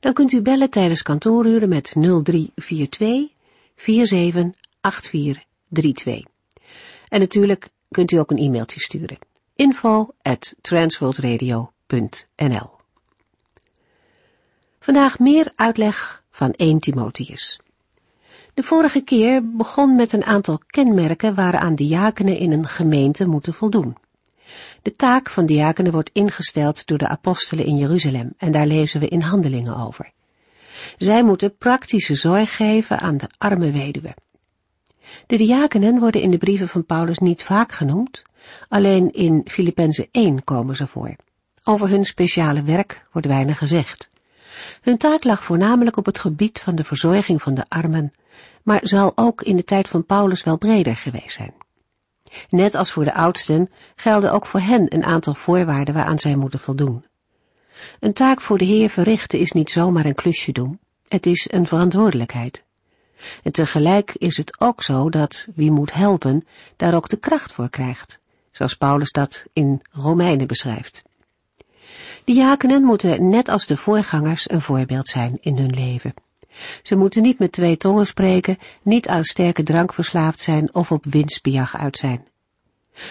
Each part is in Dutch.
Dan kunt u bellen tijdens kantooruren met 0342 478432. En natuurlijk kunt u ook een e-mailtje sturen. info at transworldradio.nl Vandaag meer uitleg van 1 Timotheus. De vorige keer begon met een aantal kenmerken waaraan diakenen in een gemeente moeten voldoen. De taak van diakenen wordt ingesteld door de apostelen in Jeruzalem en daar lezen we in handelingen over. Zij moeten praktische zorg geven aan de arme weduwe. De diakenen worden in de brieven van Paulus niet vaak genoemd, alleen in Filippenzen 1 komen ze voor. Over hun speciale werk wordt weinig gezegd. Hun taak lag voornamelijk op het gebied van de verzorging van de armen, maar zal ook in de tijd van Paulus wel breder geweest zijn. Net als voor de oudsten gelden ook voor hen een aantal voorwaarden waaraan zij moeten voldoen. Een taak voor de Heer verrichten is niet zomaar een klusje doen, het is een verantwoordelijkheid. En tegelijk is het ook zo dat wie moet helpen daar ook de kracht voor krijgt, zoals Paulus dat in Romeinen beschrijft. Diakenen moeten net als de voorgangers een voorbeeld zijn in hun leven. Ze moeten niet met twee tongen spreken, niet aan sterke drank verslaafd zijn of op winstbejag uit zijn.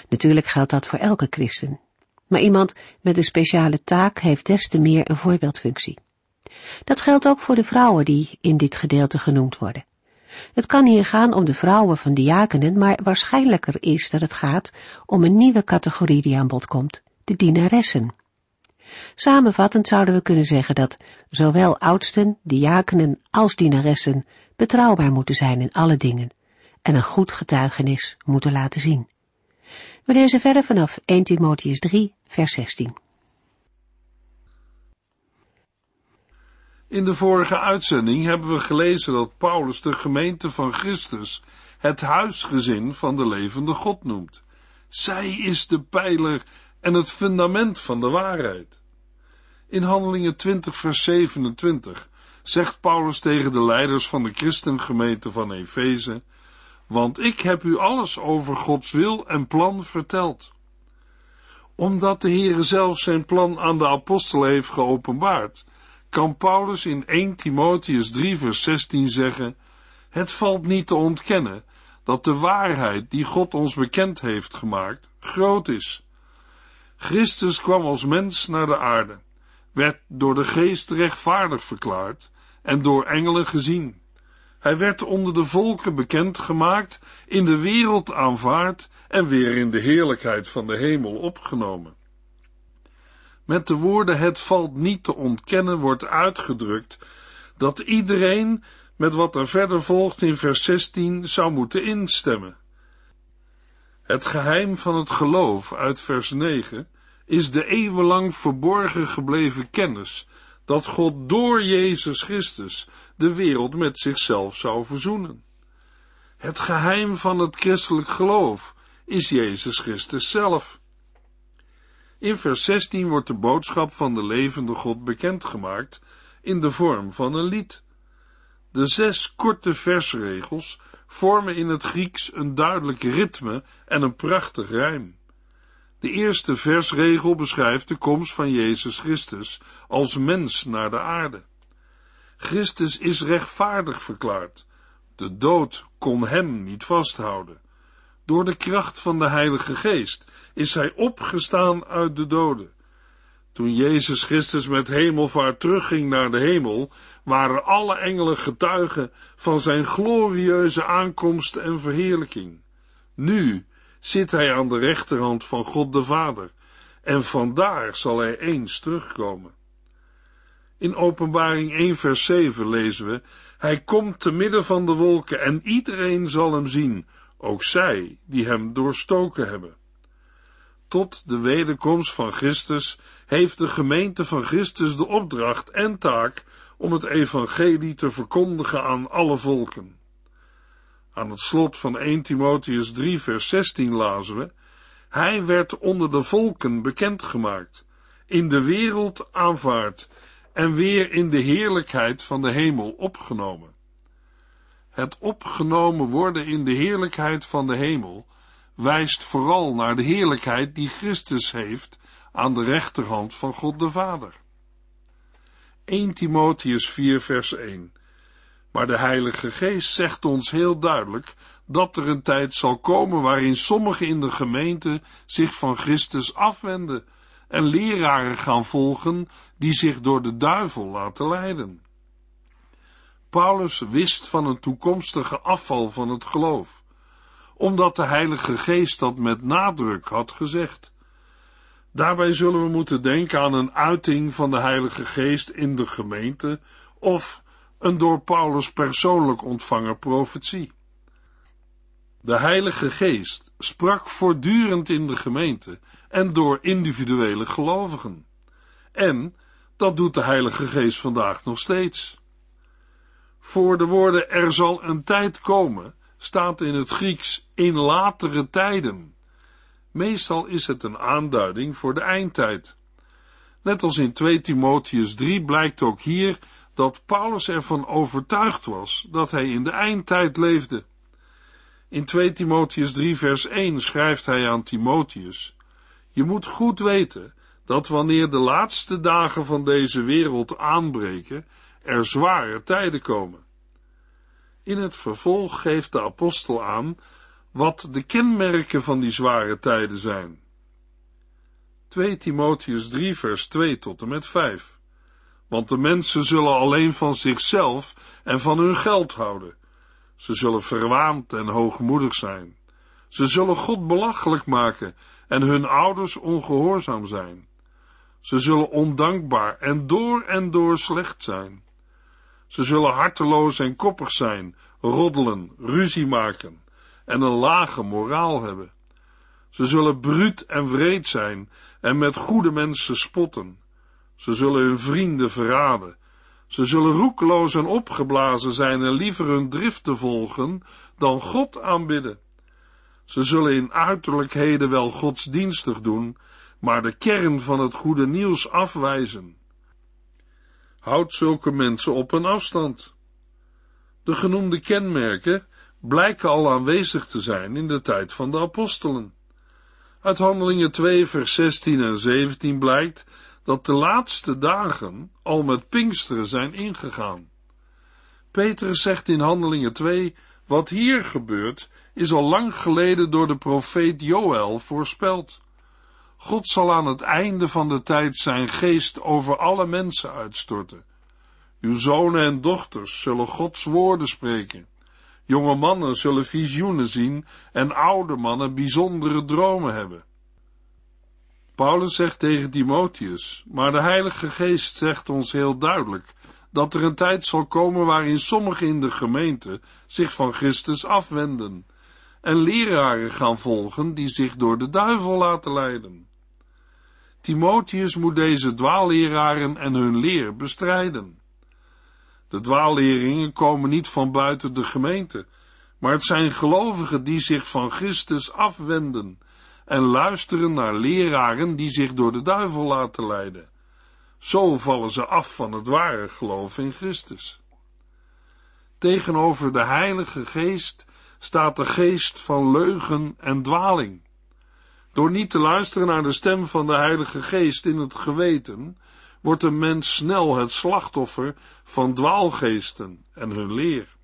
Natuurlijk geldt dat voor elke christen. Maar iemand met een speciale taak heeft des te meer een voorbeeldfunctie. Dat geldt ook voor de vrouwen die in dit gedeelte genoemd worden. Het kan hier gaan om de vrouwen van diakenen, maar waarschijnlijker is dat het gaat om een nieuwe categorie die aan bod komt, de dienaressen. Samenvattend zouden we kunnen zeggen dat zowel oudsten, diakenen als dienaressen betrouwbaar moeten zijn in alle dingen en een goed getuigenis moeten laten zien. We lezen verder vanaf 1 Timotheus 3, vers 16. In de vorige uitzending hebben we gelezen dat Paulus de gemeente van Christus het huisgezin van de levende God noemt. Zij is de pijler en het fundament van de waarheid. In Handelingen 20 vers 27 zegt Paulus tegen de leiders van de christengemeente van Efeze, want ik heb u alles over Gods wil en plan verteld. Omdat de Heere zelf zijn plan aan de apostelen heeft geopenbaard, kan Paulus in 1 Timotheus 3 vers 16 zeggen, het valt niet te ontkennen dat de waarheid die God ons bekend heeft gemaakt, groot is. Christus kwam als mens naar de aarde, werd door de geest rechtvaardig verklaard en door engelen gezien. Hij werd onder de volken bekend gemaakt, in de wereld aanvaard en weer in de heerlijkheid van de hemel opgenomen. Met de woorden het valt niet te ontkennen wordt uitgedrukt dat iedereen met wat er verder volgt in vers 16 zou moeten instemmen. Het geheim van het geloof uit vers 9 is de eeuwenlang verborgen gebleven kennis dat God door Jezus Christus de wereld met zichzelf zou verzoenen. Het geheim van het christelijk geloof is Jezus Christus zelf. In vers 16 wordt de boodschap van de levende God bekendgemaakt in de vorm van een lied. De zes korte versregels vormen in het Grieks een duidelijk ritme en een prachtig rijm. De eerste versregel beschrijft de komst van Jezus Christus als mens naar de aarde. Christus is rechtvaardig verklaard. De dood kon hem niet vasthouden. Door de kracht van de Heilige Geest is hij opgestaan uit de doden. Toen Jezus Christus met hemelvaart terugging naar de hemel, waren alle engelen getuigen van zijn glorieuze aankomst en verheerlijking. Nu zit hij aan de rechterhand van God de Vader, en vandaar zal hij eens terugkomen. In Openbaring 1 vers 7 lezen we, Hij komt te midden van de wolken en iedereen zal hem zien, ook zij die hem doorstoken hebben. Tot de wederkomst van Christus heeft de gemeente van Christus de opdracht en taak om het evangelie te verkondigen aan alle volken. Aan het slot van 1 Timotheus 3 vers 16 lazen we, Hij werd onder de volken bekendgemaakt, in de wereld aanvaard en weer in de heerlijkheid van de hemel opgenomen. Het opgenomen worden in de heerlijkheid van de hemel wijst vooral naar de heerlijkheid die Christus heeft aan de rechterhand van God de Vader. 1 Timotheus 4 vers 1 Maar de Heilige Geest zegt ons heel duidelijk dat er een tijd zal komen waarin sommigen in de gemeente zich van Christus afwenden en leraren gaan volgen die zich door de duivel laten leiden. Paulus wist van een toekomstige afval van het geloof, omdat de Heilige Geest dat met nadruk had gezegd. Daarbij zullen we moeten denken aan een uiting van de Heilige Geest in de gemeente of een door Paulus persoonlijk ontvangen profetie. De Heilige Geest sprak voortdurend in de gemeente en door individuele gelovigen. En dat doet de Heilige Geest vandaag nog steeds. Voor de woorden er zal een tijd komen, staat in het Grieks in latere tijden. Meestal is het een aanduiding voor de eindtijd. Net als in 2 Timotheus 3 blijkt ook hier dat Paulus ervan overtuigd was dat hij in de eindtijd leefde. In 2 Timotheus 3 vers 1 schrijft hij aan Timotheus, je moet goed weten dat wanneer de laatste dagen van deze wereld aanbreken, er zware tijden komen. In het vervolg geeft de apostel aan wat de kenmerken van die zware tijden zijn. 2 Timotheus 3 vers 2 tot en met 5. Want de mensen zullen alleen van zichzelf en van hun geld houden. Ze zullen verwaand en hoogmoedig zijn. Ze zullen God belachelijk maken en hun ouders ongehoorzaam zijn. Ze zullen ondankbaar en door en door slecht zijn. Ze zullen harteloos en koppig zijn, roddelen, ruzie maken en een lage moraal hebben. Ze zullen bruut en wreed zijn en met goede mensen spotten. Ze zullen hun vrienden verraden. Ze zullen roekeloos en opgeblazen zijn en liever hun driften volgen dan God aanbidden. Ze zullen in uiterlijkheden wel godsdienstig doen, maar de kern van het goede nieuws afwijzen. Houd zulke mensen op een afstand. De genoemde kenmerken blijken al aanwezig te zijn in de tijd van de apostelen. Uit Handelingen 2, vers 16 en 17 blijkt dat de laatste dagen al met Pinksteren zijn ingegaan. Petrus zegt in Handelingen 2, wat hier gebeurt, is al lang geleden door de profeet Joël voorspeld. God zal aan het einde van de tijd zijn geest over alle mensen uitstorten. Uw zonen en dochters zullen Gods woorden spreken. Jonge mannen zullen visioenen zien en oude mannen bijzondere dromen hebben. Paulus zegt tegen Timotheus, maar de Heilige Geest zegt ons heel duidelijk dat er een tijd zal komen waarin sommigen in de gemeente zich van Christus afwenden en leraren gaan volgen die zich door de duivel laten leiden. Timotheus moet deze dwaalleraren en hun leer bestrijden. De dwaalleringen komen niet van buiten de gemeente, maar het zijn gelovigen die zich van Christus afwenden en luisteren naar leraren die zich door de duivel laten leiden. Zo vallen ze af van het ware geloof in Christus. Tegenover de Heilige Geest staat de geest van leugen en dwaling. Door niet te luisteren naar de stem van de Heilige Geest in het geweten, wordt een mens snel het slachtoffer van dwaalgeesten en hun leer.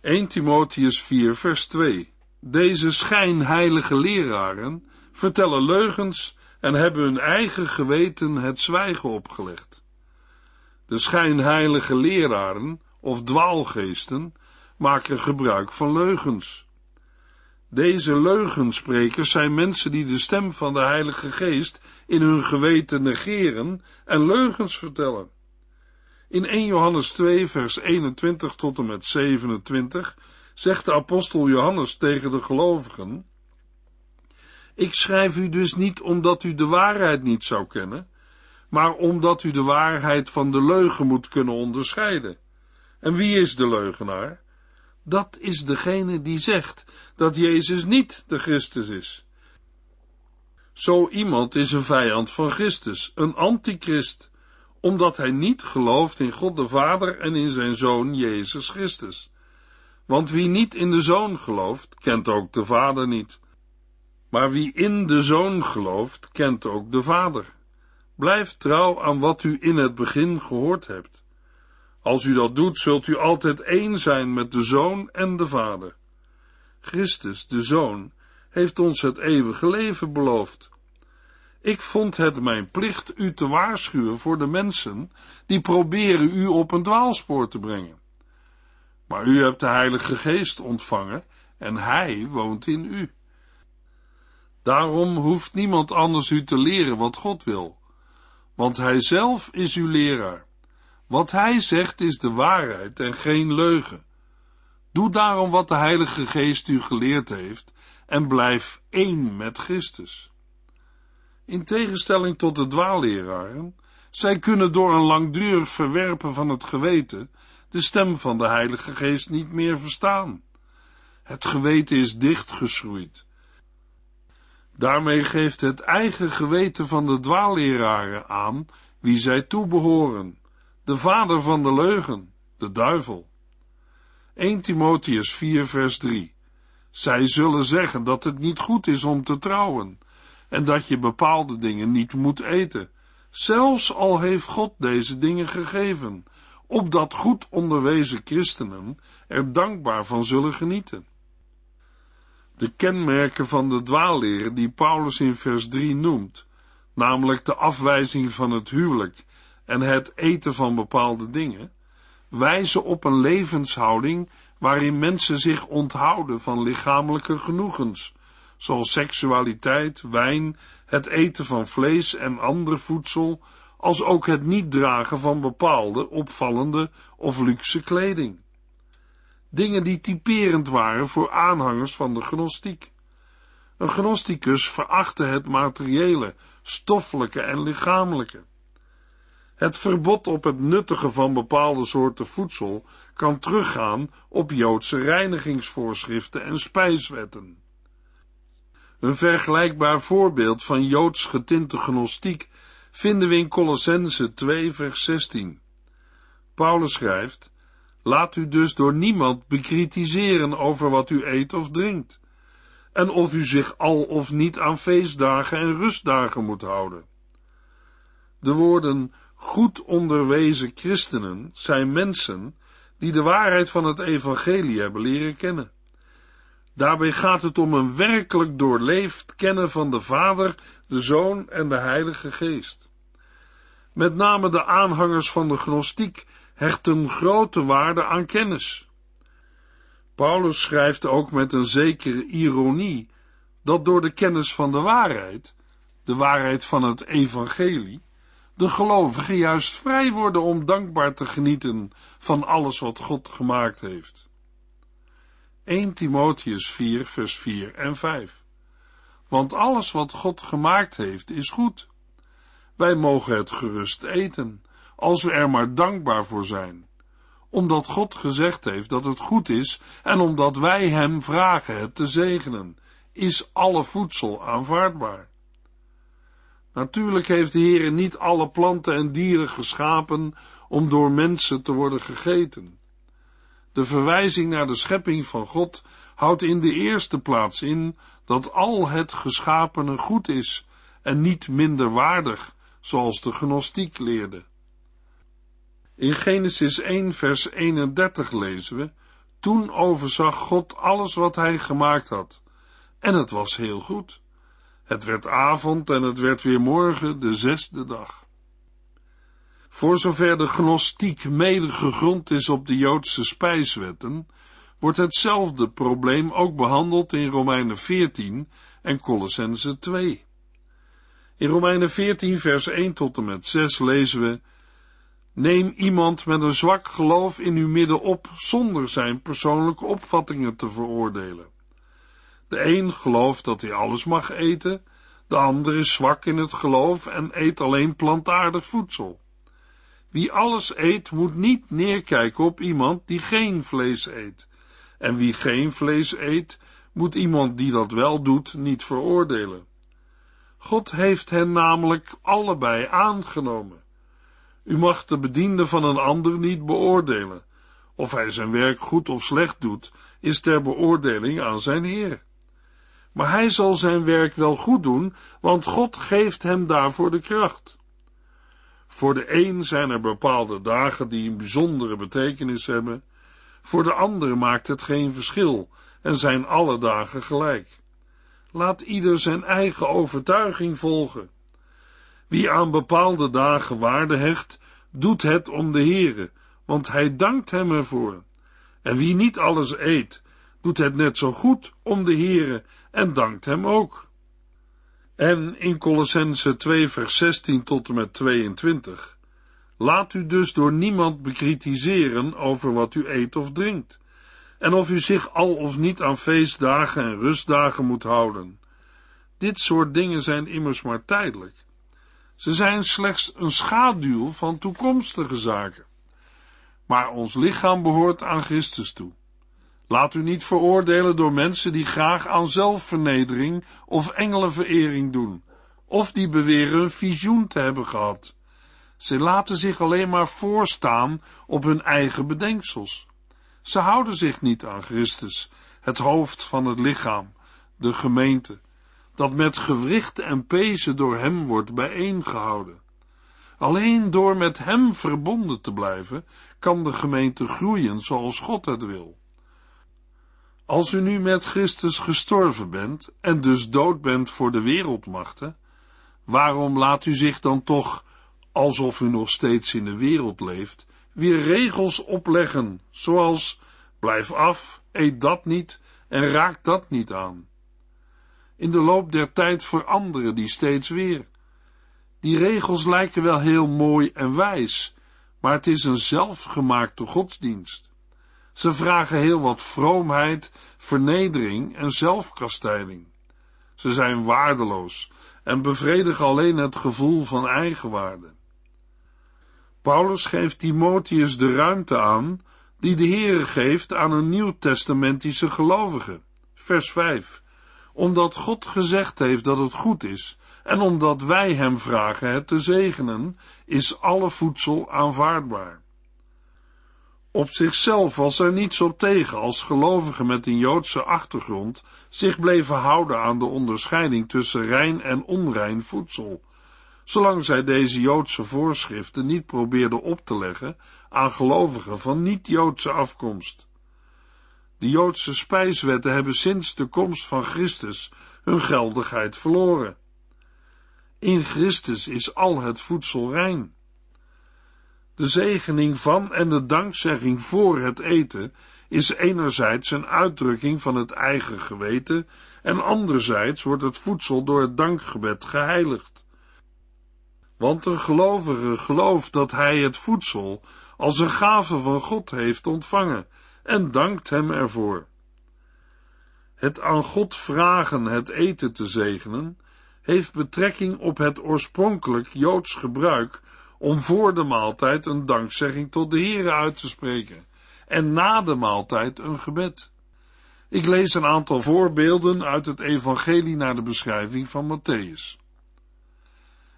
1 Timotheus 4 vers 2 Deze schijnheilige leraren vertellen leugens en hebben hun eigen geweten het zwijgen opgelegd. De schijnheilige leraren of dwaalgeesten maken gebruik van leugens. Deze leugensprekers zijn mensen die de stem van de Heilige Geest in hun geweten negeren en leugens vertellen. In 1 Johannes 2, vers 21 tot en met 27 zegt de apostel Johannes tegen de gelovigen: Ik schrijf u dus niet omdat u de waarheid niet zou kennen, maar omdat u de waarheid van de leugen moet kunnen onderscheiden. En wie is de leugenaar? Dat is degene die zegt dat Jezus niet de Christus is. Zo iemand is een vijand van Christus, een antichrist, omdat hij niet gelooft in God de Vader en in zijn Zoon Jezus Christus. Want wie niet in de Zoon gelooft, kent ook de Vader niet. Maar wie in de Zoon gelooft, kent ook de Vader. Blijf trouw aan wat u in het begin gehoord hebt. Als u dat doet, zult u altijd één zijn met de Zoon en de Vader. Christus, de Zoon, heeft ons het eeuwige leven beloofd. Ik vond het mijn plicht u te waarschuwen voor de mensen die proberen u op een dwaalspoor te brengen. Maar u hebt de Heilige Geest ontvangen en Hij woont in u. Daarom hoeft niemand anders u te leren wat God wil, want Hij zelf is uw leraar. Wat Hij zegt is de waarheid en geen leugen. Doe daarom wat de Heilige Geest u geleerd heeft en blijf één met Christus. In tegenstelling tot de dwaalleraren, zij kunnen door een langdurig verwerpen van het geweten de stem van de Heilige Geest niet meer verstaan. Het geweten is dichtgeschroeid. Daarmee geeft het eigen geweten van de dwaalleraren aan wie zij toebehoren, de vader van de leugen, de duivel. 1 Timotheus 4 vers 3 Zij zullen zeggen dat het niet goed is om te trouwen, en dat je bepaalde dingen niet moet eten, zelfs al heeft God deze dingen gegeven, opdat goed onderwezen christenen er dankbaar van zullen genieten. De kenmerken van de dwaalleren die Paulus in vers 3 noemt, namelijk de afwijzing van het huwelijk en het eten van bepaalde dingen, wijzen op een levenshouding waarin mensen zich onthouden van lichamelijke genoegens, zoals seksualiteit, wijn, het eten van vlees en ander voedsel, als ook het niet dragen van bepaalde opvallende of luxe kleding. Dingen die typerend waren voor aanhangers van de gnostiek. Een gnosticus verachtte het materiële, stoffelijke en lichamelijke. Het verbod op het nuttigen van bepaalde soorten voedsel kan teruggaan op Joodse reinigingsvoorschriften en spijswetten. Een vergelijkbaar voorbeeld van Joods getinte gnostiek vinden we in Colossense 2 vers 16. Paulus schrijft, Laat u dus door niemand bekritiseren over wat u eet of drinkt, en of u zich al of niet aan feestdagen en rustdagen moet houden. De woorden goed onderwezen christenen zijn mensen die de waarheid van het evangelie hebben leren kennen. Daarbij gaat het om een werkelijk doorleefd kennen van de Vader, de Zoon en de Heilige Geest. Met name de aanhangers van de gnostiek hechten grote waarde aan kennis. Paulus schrijft ook met een zekere ironie dat door de kennis van de waarheid, de waarheid van het evangelie, de gelovigen juist vrij worden om dankbaar te genieten van alles wat God gemaakt heeft. 1 Timotheus 4, vers 4 en 5. Want alles wat God gemaakt heeft is goed. Wij mogen het gerust eten, als we er maar dankbaar voor zijn. Omdat God gezegd heeft dat het goed is en omdat wij Hem vragen het te zegenen, is alle voedsel aanvaardbaar. Natuurlijk heeft de Heer niet alle planten en dieren geschapen om door mensen te worden gegeten. De verwijzing naar de schepping van God houdt in de eerste plaats in dat al het geschapene goed is en niet minder waardig, zoals de gnostiek leerde. In Genesis 1 vers 31 lezen we, toen overzag God alles wat hij gemaakt had, en het was heel goed. Het werd avond en het werd weer morgen, de zesde dag. Voor zover de gnostiek mede gegrond is op de Joodse spijswetten, wordt hetzelfde probleem ook behandeld in Romeinen 14 en Colossense 2. In Romeinen 14 vers 1 tot en met 6 lezen we, Neem iemand met een zwak geloof in uw midden op, zonder zijn persoonlijke opvattingen te veroordelen. De een gelooft dat hij alles mag eten, de ander is zwak in het geloof en eet alleen plantaardig voedsel. Wie alles eet, moet niet neerkijken op iemand die geen vlees eet. En wie geen vlees eet, moet iemand die dat wel doet niet veroordelen. God heeft hen namelijk allebei aangenomen. U mag de bediende van een ander niet beoordelen. Of hij zijn werk goed of slecht doet, is ter beoordeling aan zijn Heer. Maar hij zal zijn werk wel goed doen, want God geeft hem daarvoor de kracht. Voor de een zijn er bepaalde dagen die een bijzondere betekenis hebben, voor de ander maakt het geen verschil en zijn alle dagen gelijk. Laat ieder zijn eigen overtuiging volgen. Wie aan bepaalde dagen waarde hecht, doet het om de Heere, want hij dankt hem ervoor. En wie niet alles eet, doet het net zo goed om de Heere en dankt hem ook. En in Colossense 2 vers 16 tot en met 22. Laat u dus door niemand bekritiseren over wat u eet of drinkt, en of u zich al of niet aan feestdagen en rustdagen moet houden. Dit soort dingen zijn immers maar tijdelijk. Ze zijn slechts een schaduw van toekomstige zaken. Maar ons lichaam behoort aan Christus toe. Laat u niet veroordelen door mensen die graag aan zelfvernedering of engelenverering doen, of die beweren een visioen te hebben gehad. Ze laten zich alleen maar voorstaan op hun eigen bedenksels. Ze houden zich niet aan Christus, het hoofd van het lichaam, de gemeente, dat met gewrichten en pezen door hem wordt bijeengehouden. Alleen door met hem verbonden te blijven, kan de gemeente groeien zoals God het wil. Als u nu met Christus gestorven bent en dus dood bent voor de wereldmachten, waarom laat u zich dan toch, alsof u nog steeds in de wereld leeft, weer regels opleggen, zoals blijf af, eet dat niet en raak dat niet aan? In de loop der tijd veranderen die steeds weer. Die regels lijken wel heel mooi en wijs, maar het is een zelfgemaakte godsdienst. Ze vragen heel wat vroomheid, vernedering en zelfkastijding. Ze zijn waardeloos en bevredigen alleen het gevoel van eigenwaarde. Paulus geeft Timotheus de ruimte aan die de Heere geeft aan een nieuwtestamentische gelovige. Vers 5. Omdat God gezegd heeft dat het goed is en omdat wij hem vragen het te zegenen, is alle voedsel aanvaardbaar. Op zichzelf was er niets op tegen als gelovigen met een Joodse achtergrond zich bleven houden aan de onderscheiding tussen rein en onrein voedsel, zolang zij deze Joodse voorschriften niet probeerden op te leggen aan gelovigen van niet-Joodse afkomst. De Joodse spijswetten hebben sinds de komst van Christus hun geldigheid verloren. In Christus is al het voedsel rein. De zegening van en de dankzegging voor het eten is enerzijds een uitdrukking van het eigen geweten en anderzijds wordt het voedsel door het dankgebed geheiligd. Want een gelovige gelooft dat hij het voedsel als een gave van God heeft ontvangen en dankt hem ervoor. Het aan God vragen het eten te zegenen heeft betrekking op het oorspronkelijk Joods gebruik om voor de maaltijd een dankzegging tot de Heere uit te spreken en na de maaltijd een gebed. Ik lees een aantal voorbeelden uit het evangelie naar de beschrijving van Matthäus.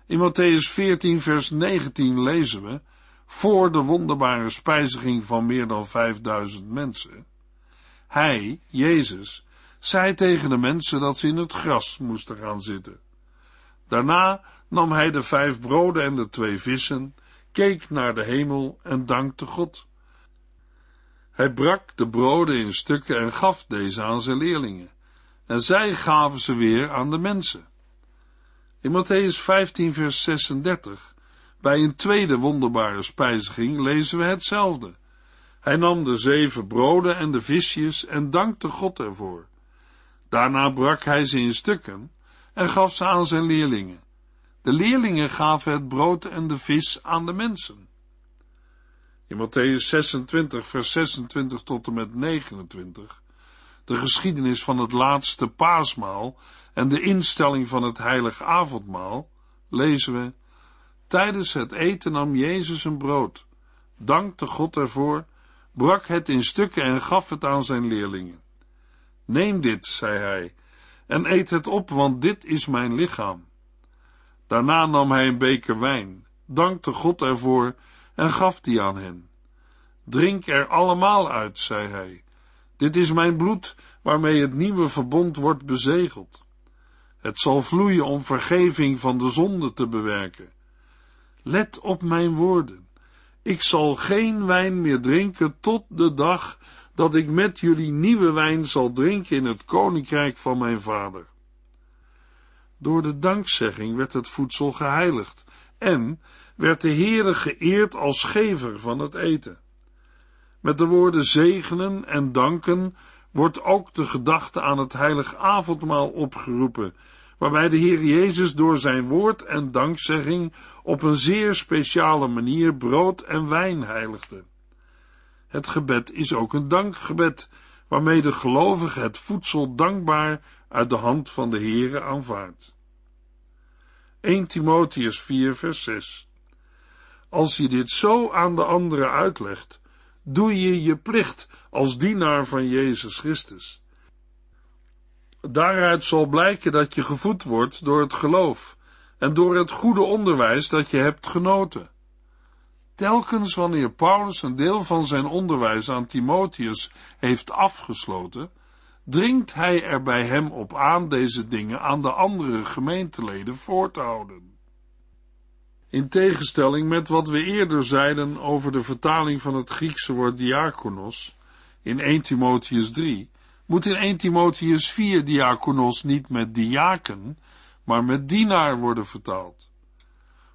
In Matthäus 14 vers 19 lezen we, voor de wonderbare spijziging van meer dan 5000 mensen, hij, Jezus, zei tegen de mensen dat ze in het gras moesten gaan zitten. Daarna nam hij de vijf broden en de twee vissen, keek naar de hemel en dankte God. Hij brak de broden in stukken en gaf deze aan zijn leerlingen, en zij gaven ze weer aan de mensen. In Matthäus 15, vers 36, bij een tweede wonderbare spijziging, lezen we hetzelfde. Hij nam de zeven broden en de visjes en dankte God ervoor. Daarna brak hij ze in stukken en gaf ze aan zijn leerlingen. De leerlingen gaven het brood en de vis aan de mensen. In Matthäus 26, vers 26 tot en met 29, de geschiedenis van het laatste paasmaal en de instelling van het heilige avondmaal, lezen we, tijdens het eten nam Jezus een brood, dankte God ervoor, brak het in stukken en gaf het aan zijn leerlingen. Neem dit, zei hij, en eet het op, want dit is mijn lichaam. Daarna nam hij een beker wijn, dankte God ervoor en gaf die aan hen. Drink er allemaal uit, zei hij. Dit is mijn bloed, waarmee het nieuwe verbond wordt bezegeld. Het zal vloeien om vergeving van de zonde te bewerken. Let op mijn woorden. Ik zal geen wijn meer drinken tot de dag dat ik met jullie nieuwe wijn zal drinken in het koninkrijk van mijn vader. Door de dankzegging werd het voedsel geheiligd en werd de Heere geëerd als gever van het eten. Met de woorden zegenen en danken wordt ook de gedachte aan het heilig avondmaal opgeroepen, waarbij de Heer Jezus door zijn woord en dankzegging op een zeer speciale manier brood en wijn heiligde. Het gebed is ook een dankgebed, waarmee de gelovige het voedsel dankbaar uit de hand van de Heere aanvaardt. 1 Timotheus 4 vers 6 Als je dit zo aan de anderen uitlegt, doe je je plicht als dienaar van Jezus Christus. Daaruit zal blijken dat je gevoed wordt door het geloof en door het goede onderwijs dat je hebt genoten. Telkens wanneer Paulus een deel van zijn onderwijs aan Timotheus heeft afgesloten, dringt hij er bij hem op aan deze dingen aan de andere gemeenteleden voor te houden. In tegenstelling met wat we eerder zeiden over de vertaling van het Griekse woord diakonos in 1 Timotheus 3, moet in 1 Timotheus 4 diakonos niet met diaken, maar met dienaar worden vertaald.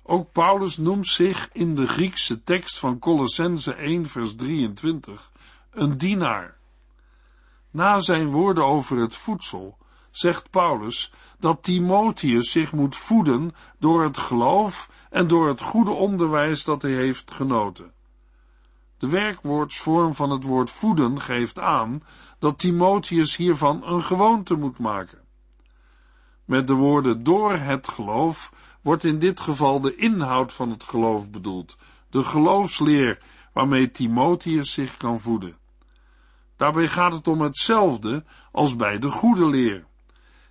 Ook Paulus noemt zich in de Griekse tekst van Colossense 1 vers 23 een dienaar. Na zijn woorden over het voedsel zegt Paulus dat Timotheus zich moet voeden door het geloof en door het goede onderwijs dat hij heeft genoten. De werkwoordsvorm van het woord voeden geeft aan dat Timotheus hiervan een gewoonte moet maken. Met de woorden door het geloof wordt in dit geval de inhoud van het geloof bedoeld, de geloofsleer waarmee Timotheus zich kan voeden. Daarbij gaat het om hetzelfde als bij de goede leer.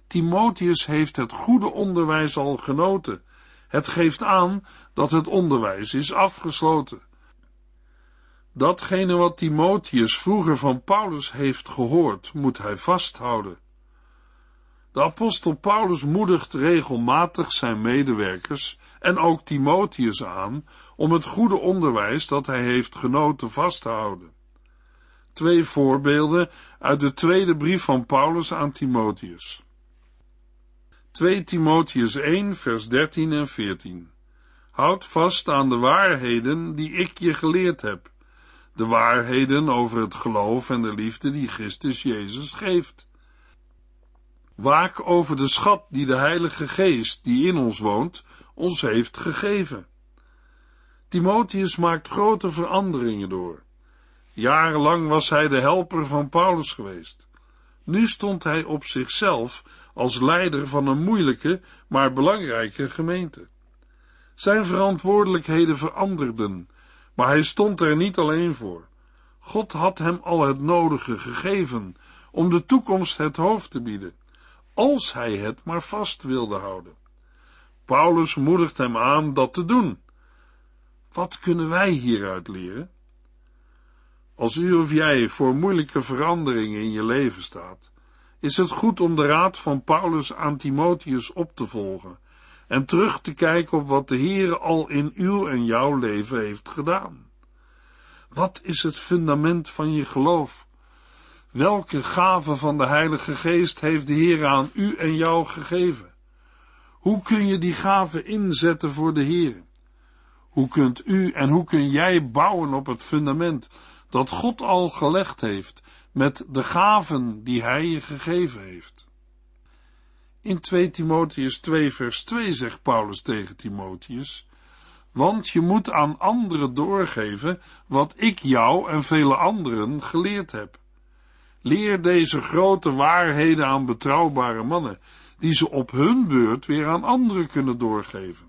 Timotheus heeft het goede onderwijs al genoten. Het geeft aan dat het onderwijs is afgesloten. Datgene wat Timotheus vroeger van Paulus heeft gehoord, moet hij vasthouden. De apostel Paulus moedigt regelmatig zijn medewerkers en ook Timotheus aan om het goede onderwijs dat hij heeft genoten vast te houden. Twee voorbeelden uit de tweede brief van Paulus aan Timotheus. 2 Timotheus 1 vers 13 en 14 Houd vast aan de waarheden die ik je geleerd heb, de waarheden over het geloof en de liefde die Christus Jezus geeft Waak over de schat die de Heilige Geest, die in ons woont, ons heeft gegeven. Timotheus maakt grote veranderingen door. Jarenlang was hij de helper van Paulus geweest. Nu stond hij op zichzelf als leider van een moeilijke, maar belangrijke gemeente. Zijn verantwoordelijkheden veranderden, maar hij stond er niet alleen voor. God had hem al het nodige gegeven om de toekomst het hoofd te bieden als hij het maar vast wilde houden. Paulus moedigt hem aan dat te doen. Wat kunnen wij hieruit leren? Als u of jij voor moeilijke veranderingen in je leven staat, is het goed om de raad van Paulus aan Timotheus op te volgen en terug te kijken op wat de Heere al in uw en jouw leven heeft gedaan. Wat is het fundament van je geloof? Welke gave van de Heilige Geest heeft de Heer aan u en jou gegeven? Hoe kun je die gave inzetten voor de Heer? Hoe kunt u en hoe kun jij bouwen op het fundament dat God al gelegd heeft met de gaven die Hij je gegeven heeft? In 2 Timotheus 2 vers 2 zegt Paulus tegen Timotheus, want je moet aan anderen doorgeven wat ik jou en vele anderen geleerd heb. Leer deze grote waarheden aan betrouwbare mannen, die ze op hun beurt weer aan anderen kunnen doorgeven.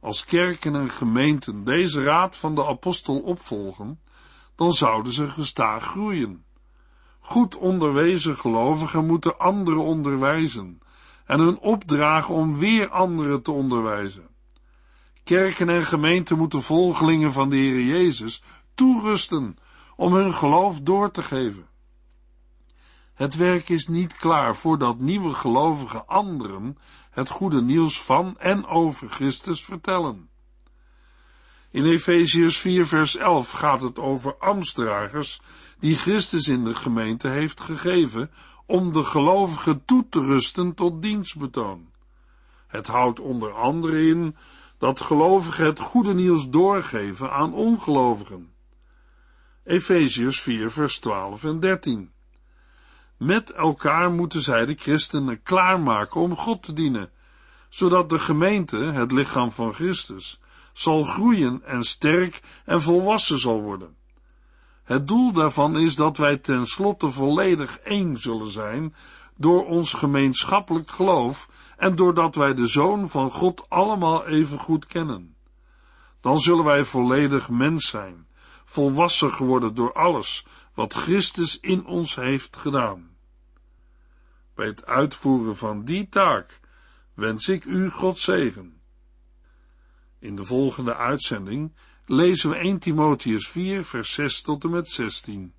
Als kerken en gemeenten deze raad van de apostel opvolgen, dan zouden ze gestaag groeien. Goed onderwezen gelovigen moeten anderen onderwijzen en hun opdragen om weer anderen te onderwijzen. Kerken en gemeenten moeten volgelingen van de Heer Jezus toerusten om hun geloof door te geven. Het werk is niet klaar voordat nieuwe gelovigen anderen het goede nieuws van en over Christus vertellen. In Efeziërs 4 vers 11 gaat het over ambtsdragers die Christus in de gemeente heeft gegeven om de gelovigen toe te rusten tot dienstbetoon. Het houdt onder andere in dat gelovigen het goede nieuws doorgeven aan ongelovigen. Efeziërs 4 vers 12 en 13. Met elkaar moeten zij de christenen klaarmaken om God te dienen, zodat de gemeente, het lichaam van Christus, zal groeien en sterk en volwassen zal worden. Het doel daarvan is dat wij tenslotte volledig één zullen zijn door ons gemeenschappelijk geloof en doordat wij de Zoon van God allemaal even goed kennen. Dan zullen wij volledig mens zijn, volwassen geworden door alles wat Christus in ons heeft gedaan. Bij het uitvoeren van die taak wens ik u God zegen. In de volgende uitzending lezen we 1 Timotheus 4, vers 6 tot en met 16.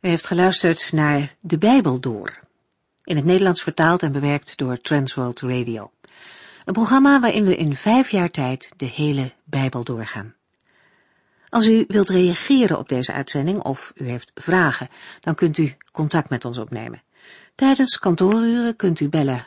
U heeft geluisterd naar De Bijbel Door, in het Nederlands vertaald en bewerkt door Transworld Radio. Een programma waarin we in vijf jaar tijd de hele Bijbel doorgaan. Als u wilt reageren op deze uitzending of u heeft vragen, dan kunt u contact met ons opnemen. Tijdens kantooruren kunt u bellen